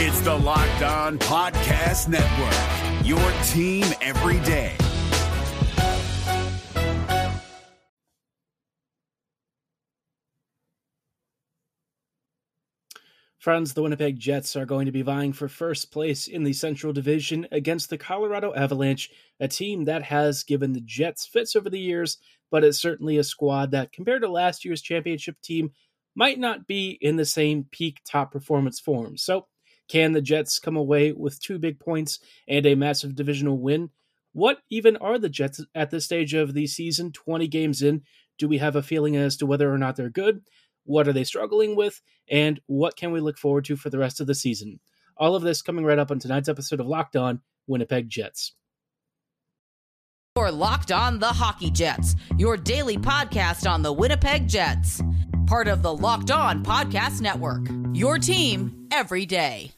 It's the Locked On Podcast Network, your team every day. Friends, the Winnipeg Jets are going to be vying for first place in the Central Division against the Colorado Avalanche, a team that has given the Jets fits over the years, but it's certainly a squad that, compared to last year's championship team, might not be in the same peak top performance form. So, can the Jets come away with two big points and a massive divisional win? What even are the Jets at this stage of the season, 20 games in? Do we have a feeling as to whether or not they're good? What are they struggling with? And what can we look forward to for the rest of the season? All of this coming right up on tonight's episode of Locked On Winnipeg Jets. You're Locked On the Hockey Jets, your daily podcast on the Winnipeg Jets. Part of the Locked On Podcast Network. Your team every day.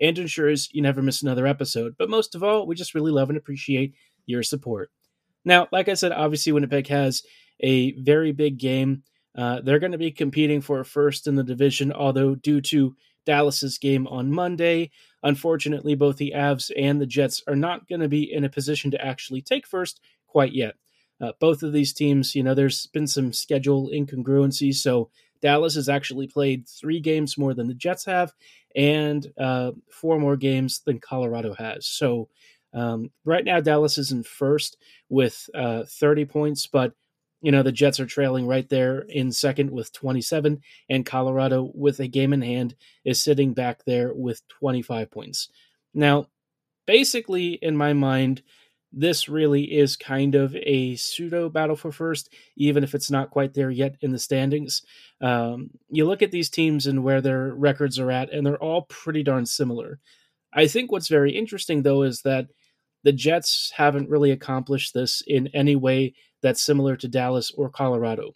and ensures you never miss another episode. But most of all, we just really love and appreciate your support. Now, like I said, obviously Winnipeg has a very big game. Uh, they're going to be competing for first in the division, although due to Dallas's game on Monday, unfortunately, both the Avs and the Jets are not going to be in a position to actually take first quite yet. Uh, both of these teams, you know, there's been some schedule incongruencies, so Dallas has actually played three games more than the Jets have, and uh, four more games than Colorado has. So um, right now, Dallas is in first with uh, 30 points, but you know the Jets are trailing right there in second with 27, and Colorado, with a game in hand, is sitting back there with 25 points. Now, basically, in my mind, this really is kind of a pseudo battle for first, even if it's not quite there yet in the standings. Um, you look at these teams and where their records are at, and they're all pretty darn similar. I think what's very interesting, though, is that the Jets haven't really accomplished this in any way that's similar to Dallas or Colorado.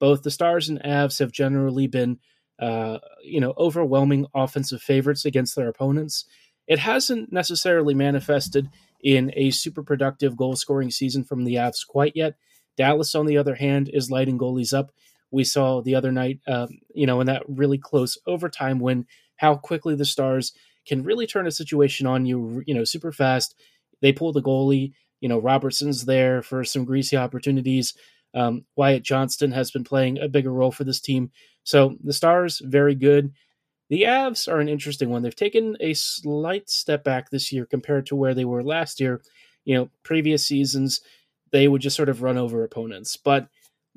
Both the Stars and Avs have generally been, uh, you know, overwhelming offensive favorites against their opponents. It hasn't necessarily manifested in a super productive goal scoring season from the Avs quite yet. Dallas, on the other hand, is lighting goalies up. We saw the other night, um, you know, in that really close overtime win, how quickly the Stars can really turn a situation on you, you know, super fast. They pull the goalie. You know, Robertson's there for some greasy opportunities. Um, Wyatt Johnston has been playing a bigger role for this team. So the Stars, very good. The Avs are an interesting one. They've taken a slight step back this year compared to where they were last year. You know, previous seasons, they would just sort of run over opponents. But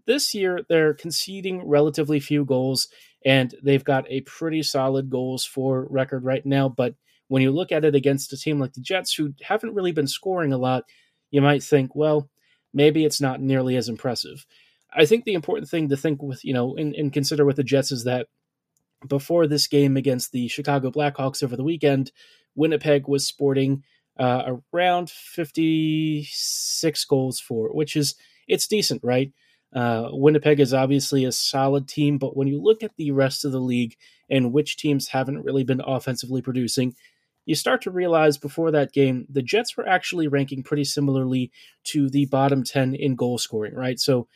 this year, they're conceding relatively few goals, and they've got a pretty solid goals for record right now. But when you look at it against a team like the Jets, who haven't really been scoring a lot, you might think, well, maybe it's not nearly as impressive. I think the important thing to think with, you know, and, and consider with the Jets is that before this game against the Chicago Blackhawks over the weekend, Winnipeg was sporting uh, around 56 goals for, which is it's decent, right? Uh, Winnipeg is obviously a solid team, but when you look at the rest of the league and which teams haven't really been offensively producing, you start to realize before that game, the Jets were actually ranking pretty similarly to the bottom 10 in goal scoring, right? So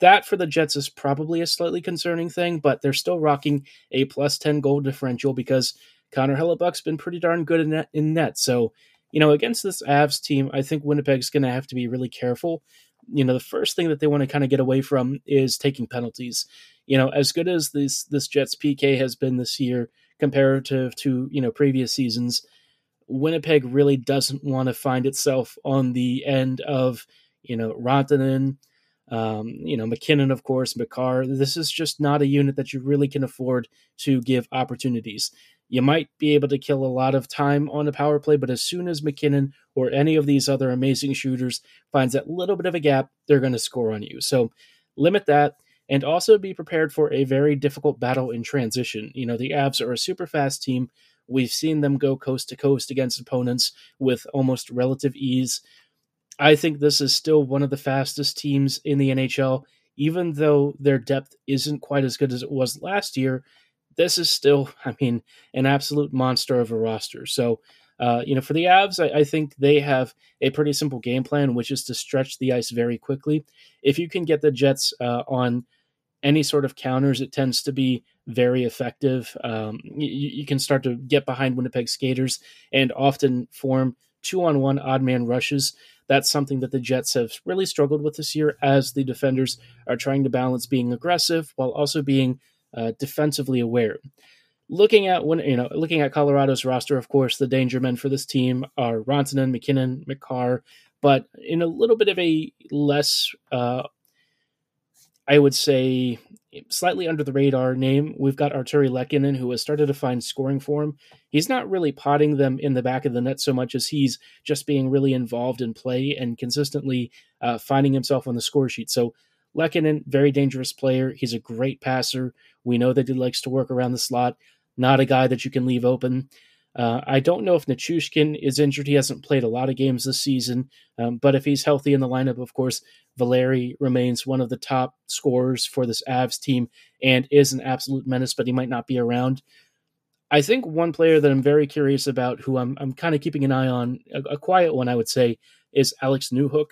that for the Jets is probably a slightly concerning thing, but they're still rocking a plus 10 goal differential because Connor Hellebuyck's been pretty darn good in net, in net. So, you know, against this Avs team, I think Winnipeg's going to have to be really careful. You know, the first thing that they want to kind of get away from is taking penalties. You know, as good as this this Jets PK has been this year comparative to, you know, previous seasons, Winnipeg really doesn't want to find itself on the end of, you know, Rantanen, Um, you know, MacKinnon, of course, Makar. This is just not a unit that you really can afford to give opportunities. You might be able to kill a lot of time on a power play, but as soon as MacKinnon or any of these other amazing shooters finds that little bit of a gap, they're going to score on you. So limit that and also be prepared for a very difficult battle in transition. You know, the Avs are a super fast team. We've seen them go coast to coast against opponents with almost relative ease. I think this is still one of the fastest teams in the NHL, even though their depth isn't quite as good as it was last year. This is still, I mean, an absolute monster of a roster. So, uh, you know, for the Avs, I, I, think they have a pretty simple game plan, which is to stretch the ice very quickly. If you can get the Jets uh, on any sort of counters, it tends to be very effective. Um, you, you, can start to get behind Winnipeg skaters and often form two on one odd man rushes. That's something that the Jets have really struggled with this year as the defenders are trying to balance being aggressive while also being uh, defensively aware. Looking at when you know, looking at Colorado's roster, of course, the danger men for this team are Rantanen, MacKinnon, Makar, but in a little bit of a less uh, I would say slightly under the radar name, we've got Artturi Lehkonen, who has started to find scoring form. He's not really potting them in the back of the net so much as he's just being really involved in play and consistently uh, finding himself on the score sheet. So Lehkonen, very dangerous player. He's a great passer. We know that he likes to work around the slot. Not a guy that you can leave open. Uh, I don't know if Nichushkin is injured. He hasn't played a lot of games this season, um, but if he's healthy in the lineup, of course, Valeri remains one of the top scorers for this Avs team and is an absolute menace, but he might not be around. I think one player that I'm very curious about, who I'm, I'm kind of keeping an eye on, a, a, quiet one, I would say, is Alex Newhook.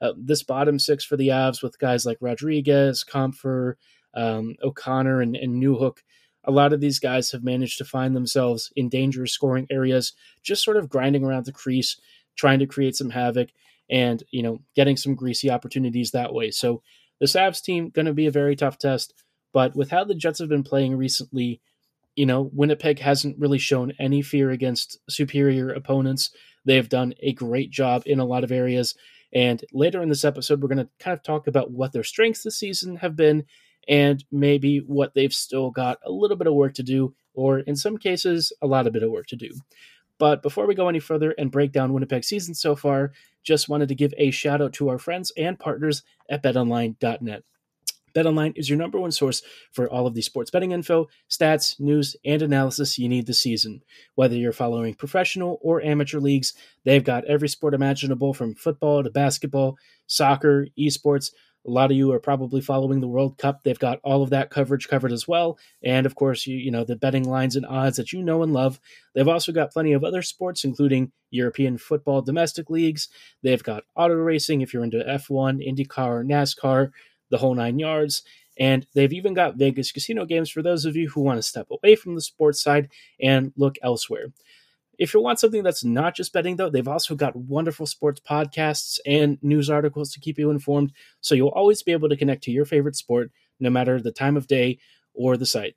Uh, this bottom six for the Avs with guys like Rodrigues, Compher, um, O'Connor, and, and Newhook a lot of these guys have managed to find themselves in dangerous scoring areas, just sort of grinding around the crease, trying to create some havoc, and you know, getting some greasy opportunities that way. So the Avs team going to be a very tough test, but with how the Jets have been playing recently, you know, Winnipeg hasn't really shown any fear against superior opponents. They have done a great job in a lot of areas. And later in this episode, we're going to kind of talk about what their strengths this season have been and maybe what they've still got a little bit of work to do, or in some cases, a lot of bit of work to do. But before we go any further and break down Winnipeg season so far, just wanted to give a shout out to our friends and partners at betonline.net. BetOnline is your number one source for all of the sports betting info, stats, news, and analysis you need this season. Whether you're following professional or amateur leagues, they've got every sport imaginable from football to basketball, soccer, esports, a lot of you are probably following the World Cup. They've got all of that coverage covered as well. And of course, you, you know, the betting lines and odds that you know and love. They've also got plenty of other sports, including European football domestic leagues. They've got auto racing if you're into F1, IndyCar, NASCAR, the whole nine yards. And they've even got Vegas casino games for those of you who want to step away from the sports side and look elsewhere. If you want something that's not just betting, though, they've also got wonderful sports podcasts and news articles to keep you informed. So you'll always be able to connect to your favorite sport, no matter the time of day or the site.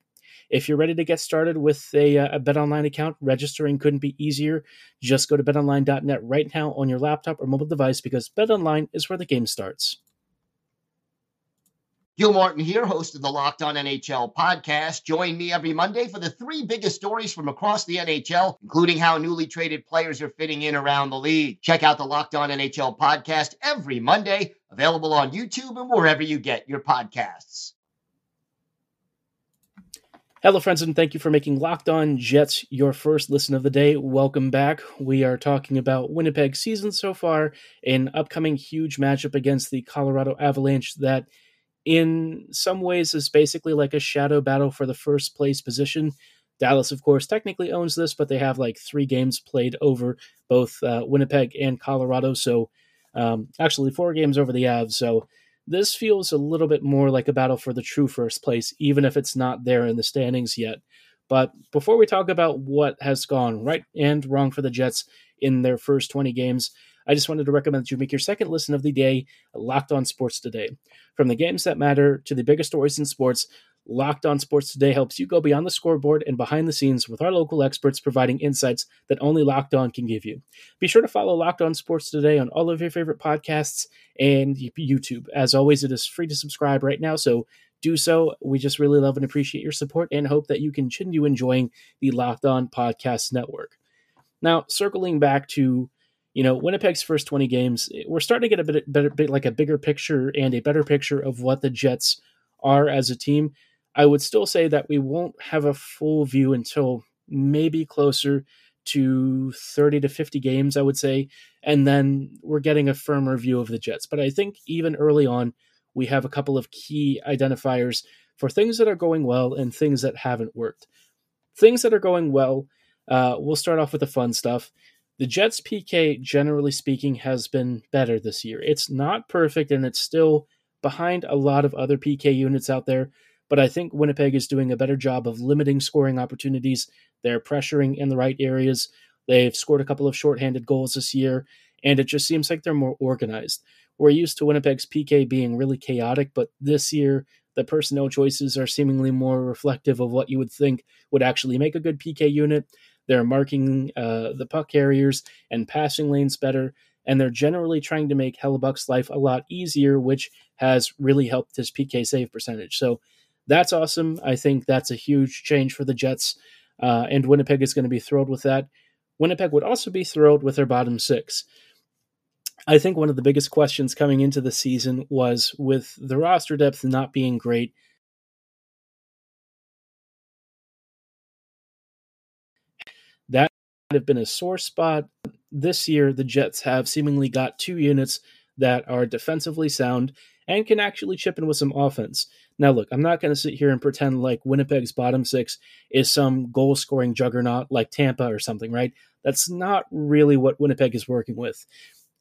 If you're ready to get started with a, uh, a BetOnline account, registering couldn't be easier. Just go to betonline.net right now on your laptop or mobile device because BetOnline is where the game starts. Gil Martin here, host of the Locked On NHL podcast. Join me every Monday for the three biggest stories from across the NHL, including how newly traded players are fitting in around the league. Check out the Locked On NHL podcast every Monday, available on YouTube and wherever you get your podcasts. Hello, friends, and thank you for making Locked On Jets your first listen of the day. Welcome back. We are talking about Winnipeg season so far, an upcoming huge matchup against the Colorado Avalanche that – in some ways is basically like a shadow battle for the first place position. Dallas, of course, technically owns this, but they have like three games played over both uh, Winnipeg and Colorado. So, um, actually, four games over the Avs. So, this feels a little bit more like a battle for the true first place, even if it's not there in the standings yet. But before we talk about what has gone right and wrong for the Jets in their first 20 games, I just wanted to recommend that you make your second listen of the day Locked On Sports today. From the games that matter to the biggest stories in sports, Locked On Sports Today helps you go beyond the scoreboard and behind the scenes with our local experts providing insights that only Locked On can give you. Be sure to follow Locked On Sports Today on all of your favorite podcasts and YouTube. As always, it is free to subscribe right now, so do so. We just really love and appreciate your support and hope that you continue enjoying the Locked On Podcast Network. Now, circling back to you know Winnipeg's first 20 games, we're starting to get a bit better, bit like a bigger picture and a better picture of what the Jets are as a team. I would still say that we won't have a full view until maybe closer to 30 to 50 games, I would say. And then we're getting a firmer view of the Jets. But I think even early on, we have a couple of key identifiers for things that are going well and things that haven't worked. Things that are going well, uh, we'll start off with the fun stuff. The Jets PK, generally speaking, has been better this year. It's not perfect and it's still behind a lot of other PK units out there, but I think Winnipeg is doing a better job of limiting scoring opportunities. They're pressuring in the right areas. They've scored a couple of shorthanded goals this year, and it just seems like they're more organized. We're used to Winnipeg's PK being really chaotic, but this year the personnel choices are seemingly more reflective of what you would think would actually make a good PK unit. They're marking uh, the puck carriers and passing lanes better, and they're generally trying to make Hellebuyck's life a lot easier, which has really helped his PK save percentage. So that's awesome. I think that's a huge change for the Jets, uh, and Winnipeg is going to be thrilled with that. Winnipeg would also be thrilled with their bottom six. I think one of the biggest questions coming into the season was with the roster depth not being great. Have been a sore spot. This year, the Jets have seemingly got two units that are defensively sound and can actually chip in with some offense. Now, look, I'm not going to sit here and pretend like Winnipeg's bottom six is some goal scoring juggernaut like Tampa or something, right? That's not really what Winnipeg is working with.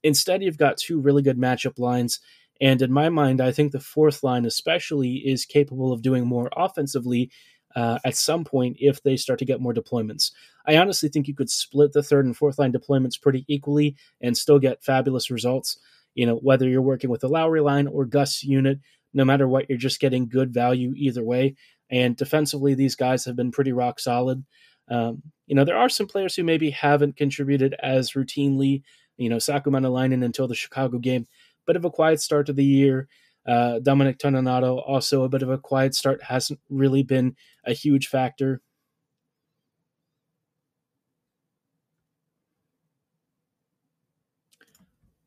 Instead, you've got two really good matchup lines. And in my mind, I think the fourth line, especially, is capable of doing more offensively uh, at some point if they start to get more deployments. I honestly think you could split the third and fourth line deployments pretty equally and still get fabulous results. You know, whether you're working with the Lowry line or Gus unit, no matter what, you're just getting good value either way. And defensively, these guys have been pretty rock solid. Um, you know, there are some players who maybe haven't contributed as routinely you know, Saku Maenalanen until the Chicago game. Bit of a quiet start to the year. Uh, Dominic Toninato also a bit of a quiet start, hasn't really been a huge factor.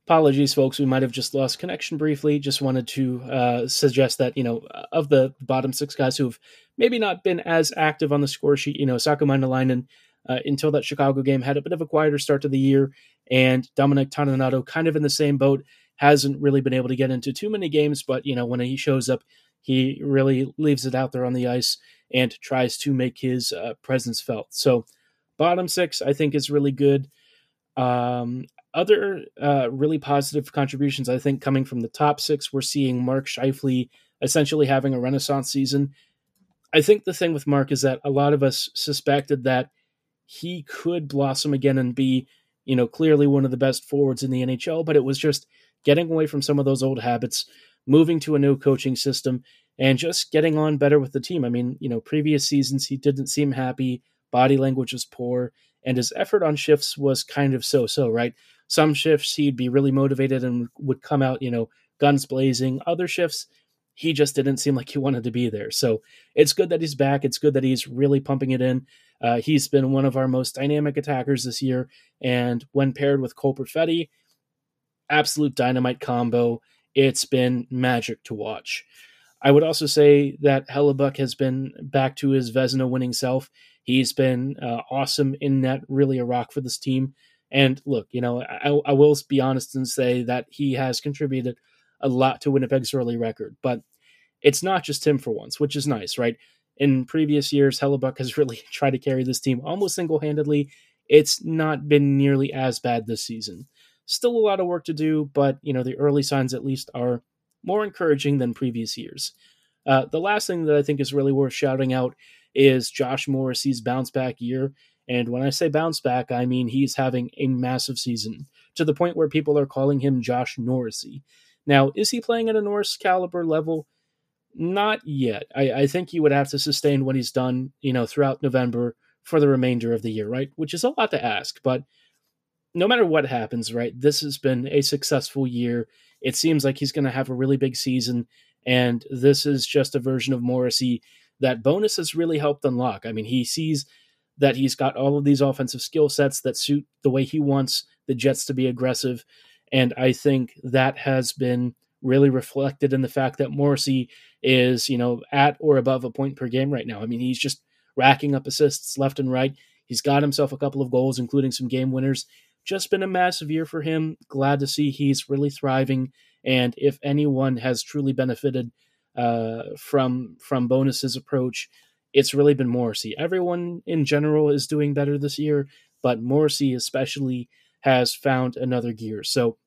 Apologies, folks. We might have just lost connection briefly. Just wanted to uh, suggest that, you know, of the bottom six guys who've maybe not been as active on the score sheet, you know, Saku Maenalanen uh, until that Chicago game had a bit of a quieter start to the year and Dominic Toninato kind of in the same boat, hasn't really been able to get into too many games, but you know when he shows up, he really leaves it out there on the ice and tries to make his uh, presence felt. So bottom six, I think, is really good. Um, other uh, really positive contributions, I think, coming from the top six, we're seeing Mark Scheifele essentially having a renaissance season. I think the thing with Mark is that a lot of us suspected that he could blossom again and be you know, clearly one of the best forwards in the NHL, but it was just getting away from some of those old habits, moving to a new coaching system, and just getting on better with the team. I mean, you know, previous seasons he didn't seem happy, body language was poor, and his effort on shifts was kind of so so, right? Some shifts he'd be really motivated and would come out, you know, guns blazing. Other shifts, he just didn't seem like he wanted to be there. So it's good that he's back. It's good that he's really pumping it in. Uh, he's been one of our most dynamic attackers this year, and when paired with Cole Perfetti, absolute dynamite combo. It's been magic to watch. I would also say that Hellebuyck has been back to his Vezina winning self. He's been uh, awesome in net, really a rock for this team. And look, you know, I, I will be honest and say that he has contributed a lot to Winnipeg's early record, but it's not just him for once, which is nice, right? in previous years, Hellebuyck has really tried to carry this team almost single handedly. It's not been nearly as bad this season. Still a lot of work to do, but you know the early signs at least are more encouraging than previous years. Uh, the last thing that I think is really worth shouting out is Josh Morrissey's bounce back year. And when I say bounce back, I mean he's having a massive season to the point where people are calling him Josh Norrisy. Now, is he playing at a Norris caliber level? Not yet. I, I think he would have to sustain what he's done, you know, throughout November for the remainder of the year, right? Which is a lot to ask, but no matter what happens, right? This has been a successful year. It seems like he's going to have a really big season, and this is just a version of Morrissey that Bowness has really helped unlock. I mean, he sees that he's got all of these offensive skill sets that suit the way he wants the Jets to be aggressive. And I think that has been really reflected in the fact that Morrissey is, you know, at or above a point per game right now. I mean, he's just racking up assists left and right. He's got himself a couple of goals, including some game winners. Just been a massive year for him. Glad to see he's really thriving. And if anyone has truly benefited uh, from from Bowness's approach, it's really been Morrissey. Everyone in general is doing better this year, but Morrissey especially has found another gear. So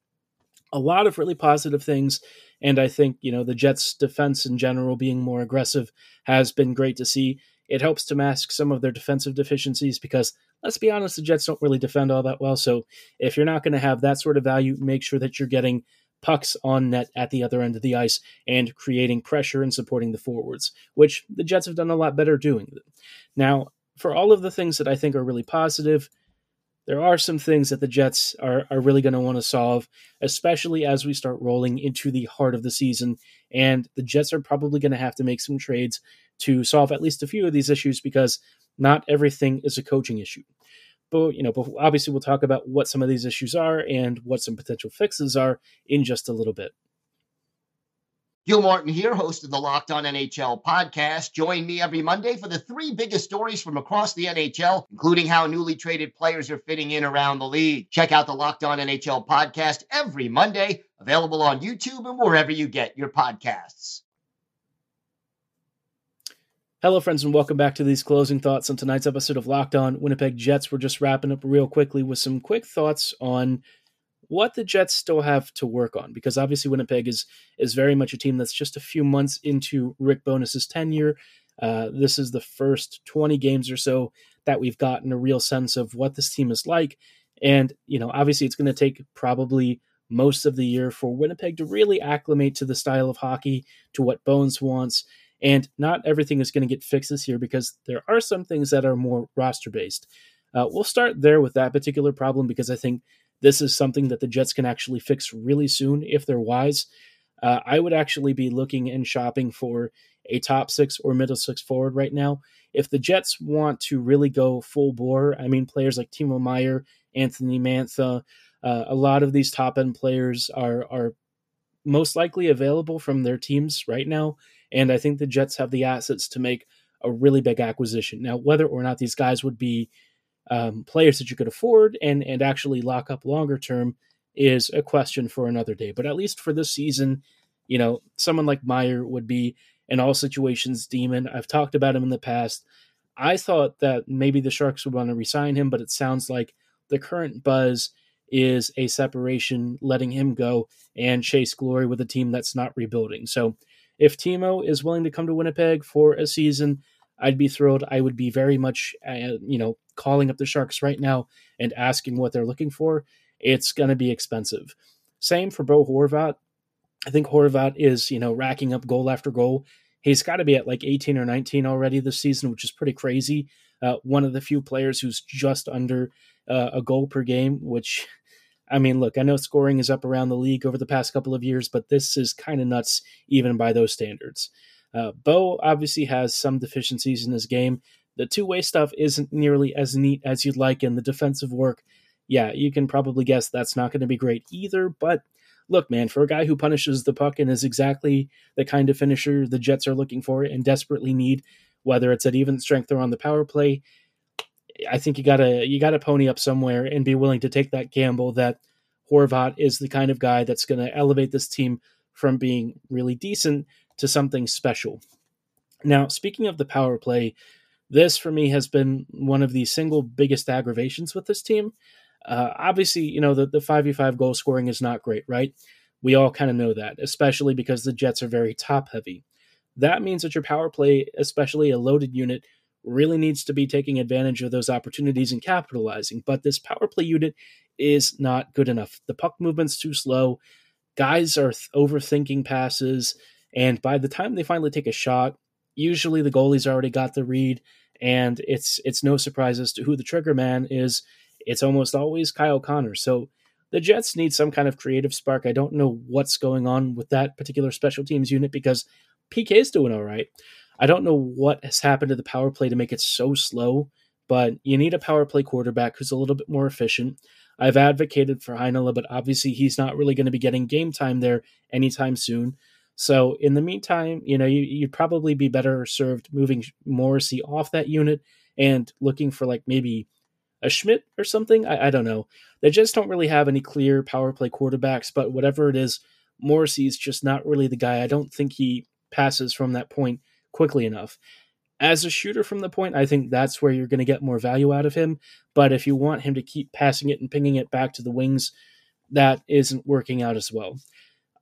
a lot of really positive things. And I think, you know, the Jets' defense in general being more aggressive has been great to see. It helps to mask some of their defensive deficiencies because, let's be honest, the Jets don't really defend all that well. So if you're not going to have that sort of value, make sure that you're getting pucks on net at the other end of the ice and creating pressure and supporting the forwards, which the Jets have done a lot better doing. Now, for all of the things that I think are really positive, there are some things that the Jets are, are really going to want to solve, especially as we start rolling into the heart of the season. And the Jets are probably going to have to make some trades to solve at least a few of these issues because not everything is a coaching issue. But you know, obviously we'll talk about what some of these issues are and what some potential fixes are in just a little bit. Gil Martin here, host of the Locked On NHL podcast. Join me every Monday for the three biggest stories from across the NHL, including how newly traded players are fitting in around the league. Check out the Locked On NHL podcast every Monday, available on YouTube and wherever you get your podcasts. Hello, friends, and welcome back to these closing thoughts on tonight's episode of Locked On Winnipeg Jets. We're just wrapping up real quickly with some quick thoughts on what the Jets still have to work on because obviously Winnipeg is is very much a team that's just a few months into Rick Bowness's tenure. Uh, this is the first 20 games or so that we've gotten a real sense of what this team is like, and you know obviously it's going to take probably most of the year for Winnipeg to really acclimate to the style of hockey, to what Bones wants. And not everything is going to get fixed this year because there are some things that are more roster based. Uh, we'll start there with that particular problem because I think this is something that the Jets can actually fix really soon if they're wise. Uh, I would actually be looking and shopping for a top six or middle six forward right now. If the Jets want to really go full bore, I mean, players like Timo Meier, Anthony Mantha, uh, a lot of these top end players are are most likely available from their teams right now, and I think the Jets have the assets to make a really big acquisition. Now, whether or not these guys would be um, players that you could afford and and actually lock up longer term is a question for another day. But at least for this season, you know, someone like Meier would be in all situations demon. I've talked about him in the past. I thought that maybe the Sharks would want to resign him, but it sounds like the current buzz is a separation, letting him go and chase glory with a team that's not rebuilding. So if Timo is willing to come to Winnipeg for a season, I'd be thrilled. I would be very much, uh, you know, calling up the Sharks right now and asking what they're looking for. It's going to be expensive. Same for Bo Horvat. I think Horvat is, you know, racking up goal after goal. He's got to be at like 18 or 19 already this season, which is pretty crazy. Uh, one of the few players who's just under uh, a goal per game, which, I mean, look, I know scoring is up around the league over the past couple of years, but this is kind of nuts even by those standards. Uh, Bo obviously has some deficiencies in his game. The two way stuff isn't nearly as neat as you'd like, and the defensive work, yeah, you can probably guess that's not going to be great either. But look, man, for a guy who punishes the puck and is exactly the kind of finisher the Jets are looking for and desperately need, whether it's at even strength or on the power play, I think you gotta you gotta pony up somewhere and be willing to take that gamble that Horvat is the kind of guy that's going to elevate this team from being really decent to something special. Now, speaking of the power play, this for me has been one of the single biggest aggravations with this team. Uh, obviously, you know, the, the 5v5 goal scoring is not great, right? We all kind of know that, especially because the Jets are very top heavy. That means that your power play, especially a loaded unit, really needs to be taking advantage of those opportunities and capitalizing. But this power play unit is not good enough. The puck movement's too slow. Guys are th- overthinking passes And by the time they finally take a shot, usually the goalie's already got the read, and it's it's no surprise as to who the trigger man is. It's almost always Kyle Connor. So the Jets need some kind of creative spark. I don't know what's going on with that particular special teams unit because PK is doing all right. I don't know what has happened to the power play to make it so slow, but you need a power play quarterback who's a little bit more efficient. I've advocated for Heinola, but obviously he's not really going to be getting game time there anytime soon. So in the meantime, you know, you, would probably be better served moving Morrissey off that unit and looking for like maybe a Schmidt or something. I, I don't know. They just don't really have any clear power play quarterbacks, but whatever it is, Morrissey's just not really the guy. I don't think he passes from that point quickly enough. As a shooter from the point, I think that's where you're going to get more value out of him. But if you want him to keep passing it and pinging it back to the wings, that isn't working out as well.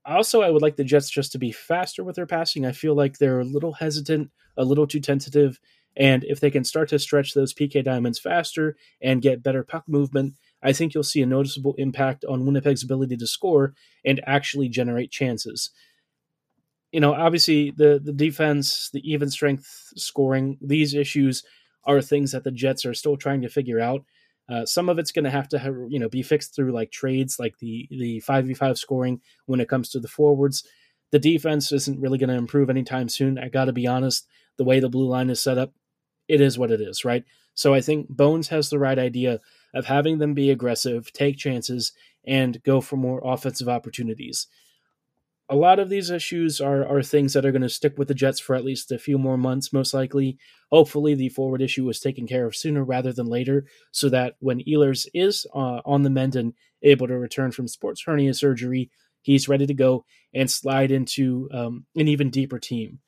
Also, I would like the Jets just to be faster with their passing. I feel like they're a little hesitant, a little too tentative, and if they can start to stretch those PK diamonds faster and get better puck movement, I think you'll see a noticeable impact on Winnipeg's ability to score and actually generate chances. You know, obviously the the defense, the even strength scoring, these issues are things that the Jets are still trying to figure out. Uh, some of it's going to have to have, you know be fixed through like trades, like the the five v five scoring when it comes to the forwards. The defense isn't really going to improve anytime soon. I got to be honest. The way the blue line is set up, it is what it is, right? So I think Bones has the right idea of having them be aggressive, take chances, and go for more offensive opportunities. A lot of these issues are, are things that are going to stick with the Jets for at least a few more months, most likely. Hopefully, the forward issue is taken care of sooner rather than later, so that when Ehlers is uh, on the mend and able to return from sports hernia surgery, he's ready to go and slide into um, an even deeper team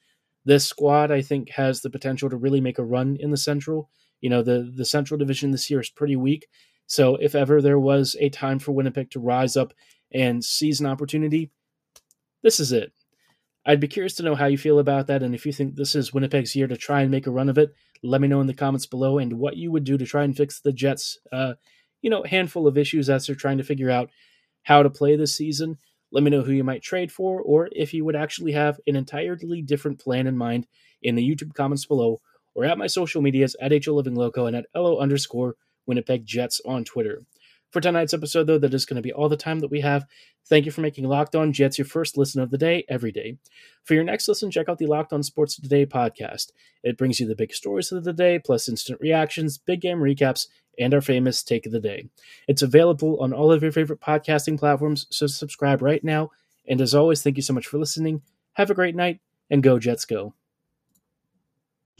this squad I think has the potential to really make a run in the Central. You know, the the Central Division this year is pretty weak. So if ever there was a time for Winnipeg to rise up and seize an opportunity, this is it. I'd be curious to know how you feel about that, and if you think this is Winnipeg's year to try and make a run of it, let me know in the comments below, and what you would do to try and fix the Jets' uh, you know handful of issues as they're trying to figure out how to play this season. Let me know who you might trade for, or if you would actually have an entirely different plan in mind in the YouTube comments below, or at my social medias at HO Living Loco and at LO underscore Winnipeg Jets on Twitter. For tonight's episode, though, that is going to be all the time that we have. Thank you for making Locked On Jets your first listen of the day every day. For your next listen, check out the Locked On Sports Today podcast. It brings you the big stories of the day, plus instant reactions, big game recaps, and our famous Take of the Day. It's available on all of your favorite podcasting platforms, so subscribe right now. And as always, thank you so much for listening. Have a great night, and go Jets go.